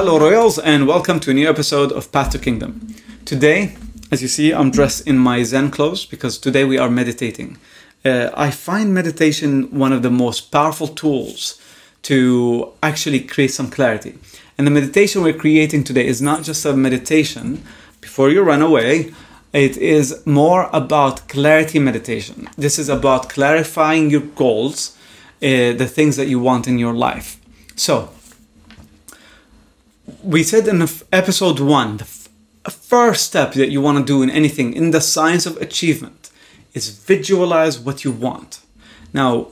Hello, Royals, and welcome to a new episode of Path to Kingdom. Today, as you see, I'm dressed in my Zen clothes because today we are meditating. Uh, I find meditation one of the most powerful tools to actually create some clarity. And the meditation we're creating today is not just a meditation before you run away, it is more about clarity meditation. This is about clarifying your goals, uh, the things that you want in your life. So, we said in episode one, the f- first step that you want to do in anything in the science of achievement is visualize what you want. Now,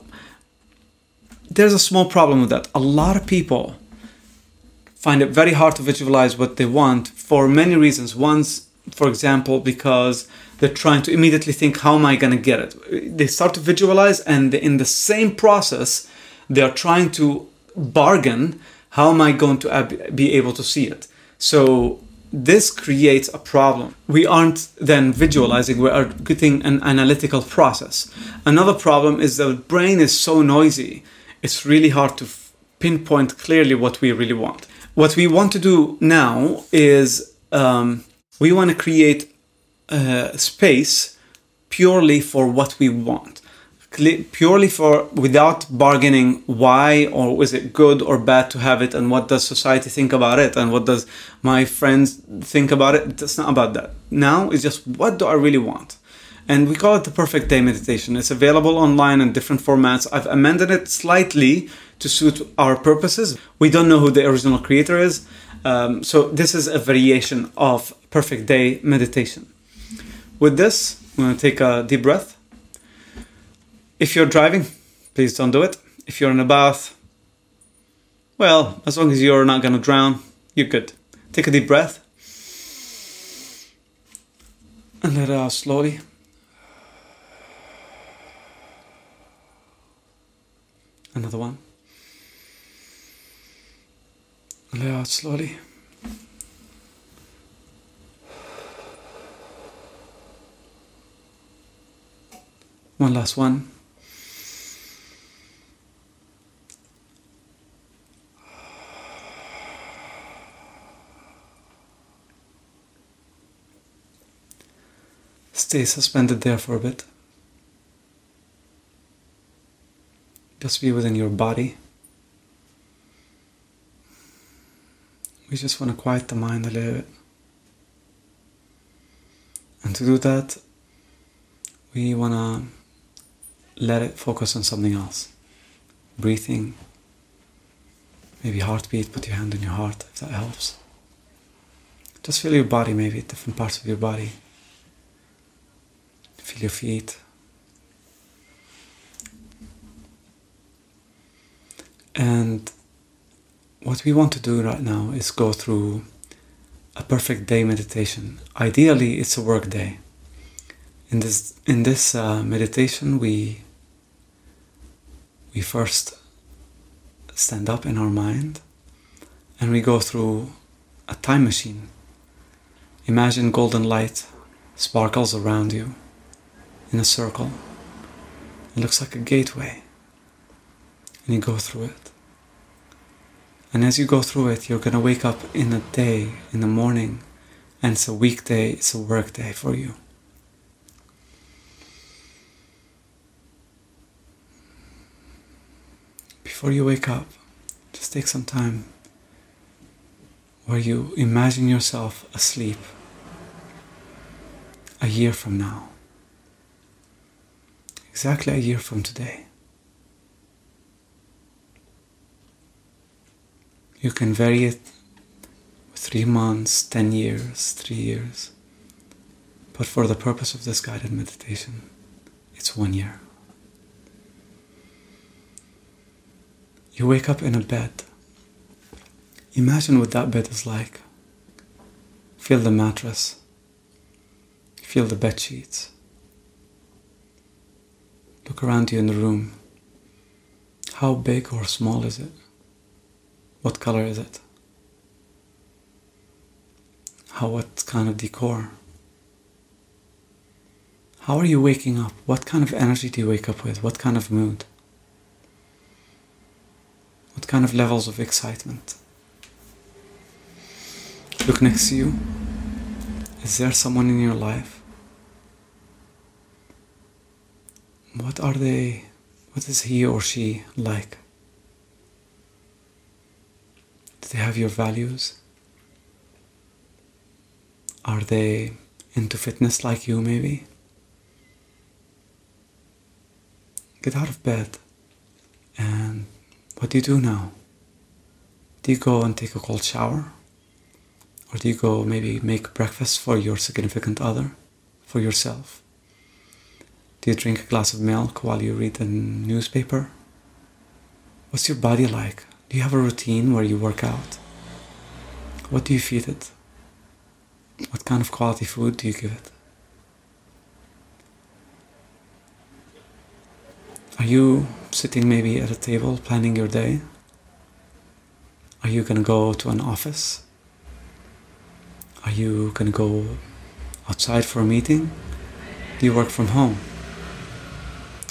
there's a small problem with that. A lot of people find it very hard to visualize what they want for many reasons. One's, for example, because they're trying to immediately think, how am I going to get it? They start to visualize, and in the same process, they're trying to bargain how am I going to be able to see it? So this creates a problem. We aren't then visualizing, we are getting an analytical process. Another problem is the brain is so noisy, it's really hard to pinpoint clearly what we really want. What we want to do now is um, we want to create a space purely for what we want purely for without bargaining why or is it good or bad to have it and what does society think about it and what does my friends think about it it's not about that. Now it's just what do i really want? And we call it the perfect day meditation. It's available online in different formats. I've amended it slightly to suit our purposes. We don't know who the original creator is. Um, so this is a variation of perfect day meditation. With this i'm going to take a deep breath if you're driving, please don't do it. If you're in a bath, well, as long as you're not going to drown, you're good. Take a deep breath and let it out slowly. Another one. And let out slowly. One last one. Stay suspended there for a bit. Just be within your body. We just want to quiet the mind a little bit. And to do that, we want to let it focus on something else. Breathing, maybe heartbeat, put your hand on your heart if that helps. Just feel your body, maybe different parts of your body. Feel your feet. And what we want to do right now is go through a perfect day meditation. Ideally, it's a work day. In this in this uh, meditation, we we first stand up in our mind, and we go through a time machine. Imagine golden light sparkles around you in a circle. It looks like a gateway. And you go through it. And as you go through it, you're going to wake up in a day, in the morning, and it's a weekday, it's a work day for you. Before you wake up, just take some time where you imagine yourself asleep a year from now exactly a year from today. You can vary it three months, ten years, three years. But for the purpose of this guided meditation, it's one year. You wake up in a bed. Imagine what that bed is like. Feel the mattress. Feel the bed sheets. Look around you in the room. How big or small is it? What color is it? How what kind of decor? How are you waking up? What kind of energy do you wake up with? What kind of mood? What kind of levels of excitement? Look next to you. Is there someone in your life? What are they? What is he or she like? Do they have your values? Are they into fitness like you, maybe? Get out of bed. And what do you do now? Do you go and take a cold shower? Or do you go maybe make breakfast for your significant other, for yourself? Do you drink a glass of milk while you read the newspaper? What's your body like? Do you have a routine where you work out? What do you feed it? What kind of quality food do you give it? Are you sitting maybe at a table planning your day? Are you going to go to an office? Are you going to go outside for a meeting? Do you work from home?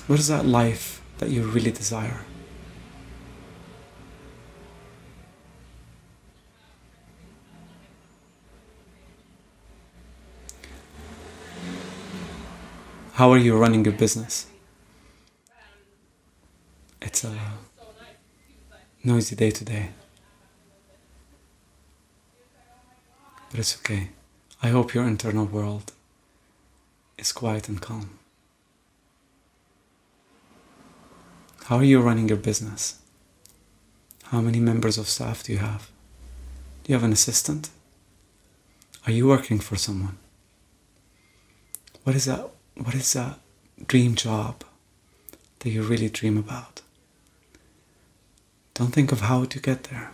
What is that life that you really desire? How are you running your business? It's a noisy day today. But it's okay. I hope your internal world is quiet and calm. How are you running your business? How many members of staff do you have? Do you have an assistant? Are you working for someone? What is that? What is that dream job that you really dream about? Don't think of how to get there.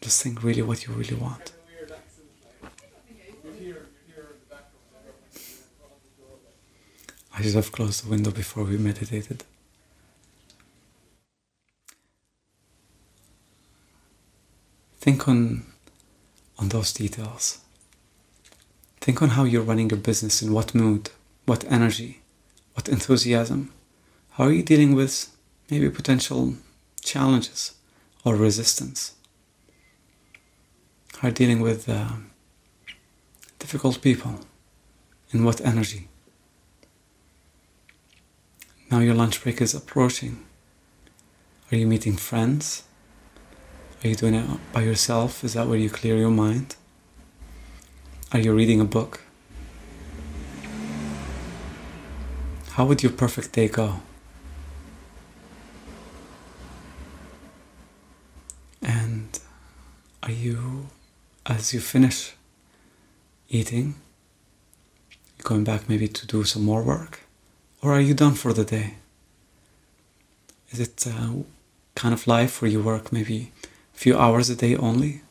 Just think really what you really want. I should have closed the window before we meditated. Think on on those details. Think on how you're running your business, in what mood, what energy, what enthusiasm. How are you dealing with maybe potential challenges or resistance? How are you dealing with uh, difficult people? In what energy? Now your lunch break is approaching. Are you meeting friends? Are you doing it by yourself? Is that where you clear your mind? Are you reading a book? How would your perfect day go? And are you, as you finish eating, going back maybe to do some more work? Or are you done for the day? Is it a kind of life where you work maybe few hours a day only?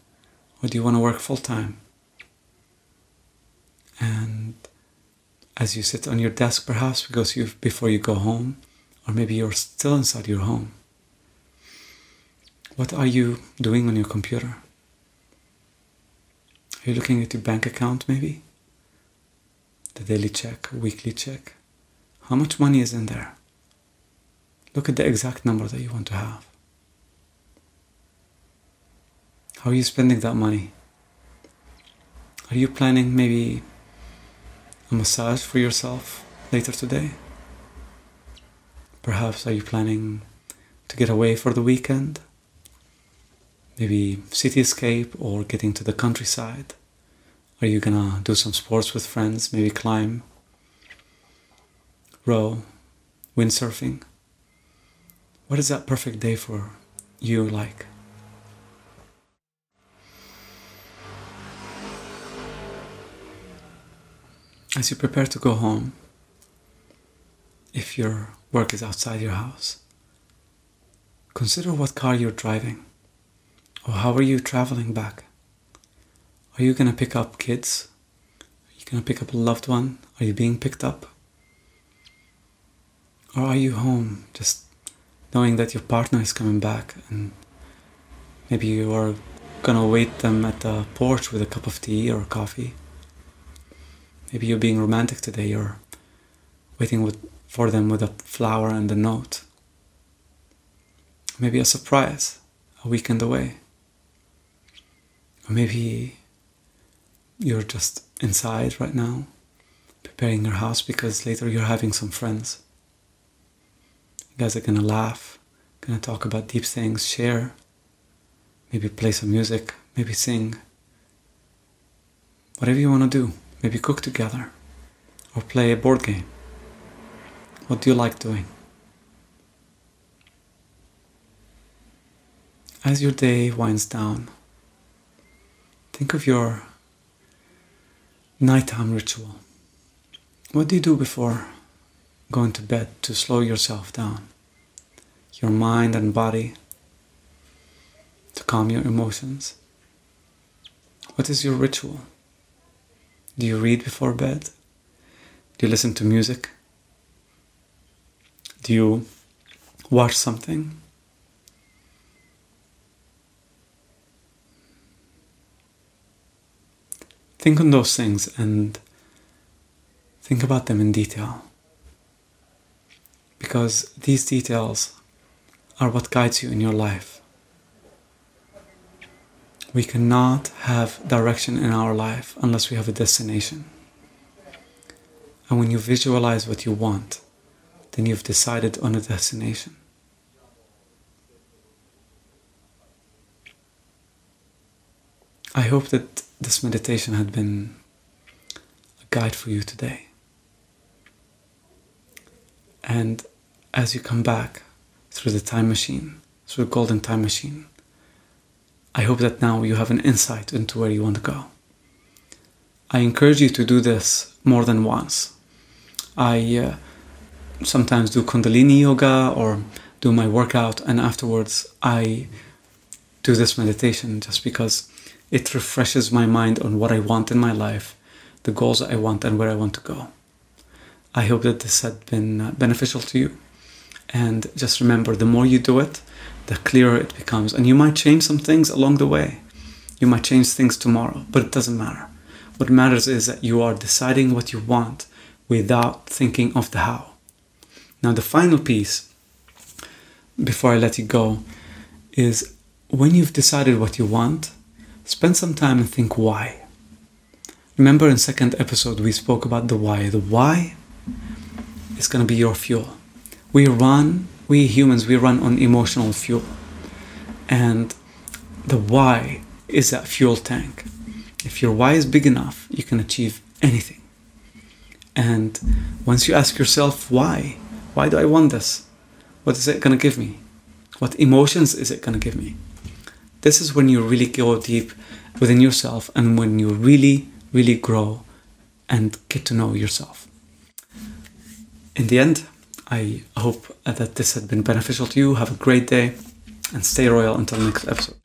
Or do you want to work full time? And as you sit on your desk, perhaps because you before you go home, or maybe you're still inside your home, what are you doing on your computer? Are you looking at your bank account, maybe? The daily check, weekly check? How much money is in there? Look at the exact number that you want to have. How are you spending that money? Are you planning maybe a massage for yourself later today? Perhaps are you planning to get away for the weekend? Maybe cityscape or getting to the countryside? Are you gonna do some sports with friends? Maybe climb row, windsurfing. What is that perfect day for you like? As you prepare to go home, if your work is outside your house, consider what car you're driving or how are you traveling back? Are you going to pick up kids? Are you going to pick up a loved one? Are you being picked up? Or are you home just knowing that your partner is coming back and maybe you are gonna wait them at the porch with a cup of tea or coffee? Maybe you're being romantic today, you're waiting with, for them with a flower and a note. Maybe a surprise, a weekend away. Or maybe you're just inside right now, preparing your house because later you're having some friends. You guys are gonna laugh, gonna talk about deep things, share, maybe play some music, maybe sing. Whatever you wanna do, maybe cook together or play a board game. What do you like doing? As your day winds down, think of your nighttime ritual. What do you do before going to bed to slow yourself down? Your mind and body, to calm your emotions. What is your ritual? Do you read before bed? Do you listen to music? Do you watch something? Think on those things and think about them in detail. Because these details are what guides you in your life. We cannot have direction in our life unless we have a destination. And when you visualize what you want, then you've decided on a destination. I hope that this meditation had been a guide for you today. And as you come back through the time machine, through the golden time machine, I hope that now you have an insight into where you want to go. I encourage you to do this more than once. I uh, sometimes do Kundalini yoga or do my workout, and afterwards I do this meditation just because it refreshes my mind on what I want in my life, the goals I want, and where I want to go. I hope that this had been uh, beneficial to you. And just remember the more you do it, the clearer it becomes. And you might change some things along the way. You might change things tomorrow, but it doesn't matter. What matters is that you are deciding what you want without thinking of the how. Now, the final piece, before I let you go, is when you've decided what you want, spend some time and think why. Remember in second episode we spoke about the why. The why is going to be your fuel. We run, we humans, we run on emotional fuel. And the why is that fuel tank. If your why is big enough, you can achieve anything. And once you ask yourself why, why do I want this? What is it going to give me? What emotions is it going to give me? This is when you really go deep within yourself and when you really, really grow and get to know yourself. In the end, I hope that this has been beneficial to you. Have a great day and stay royal until next episode.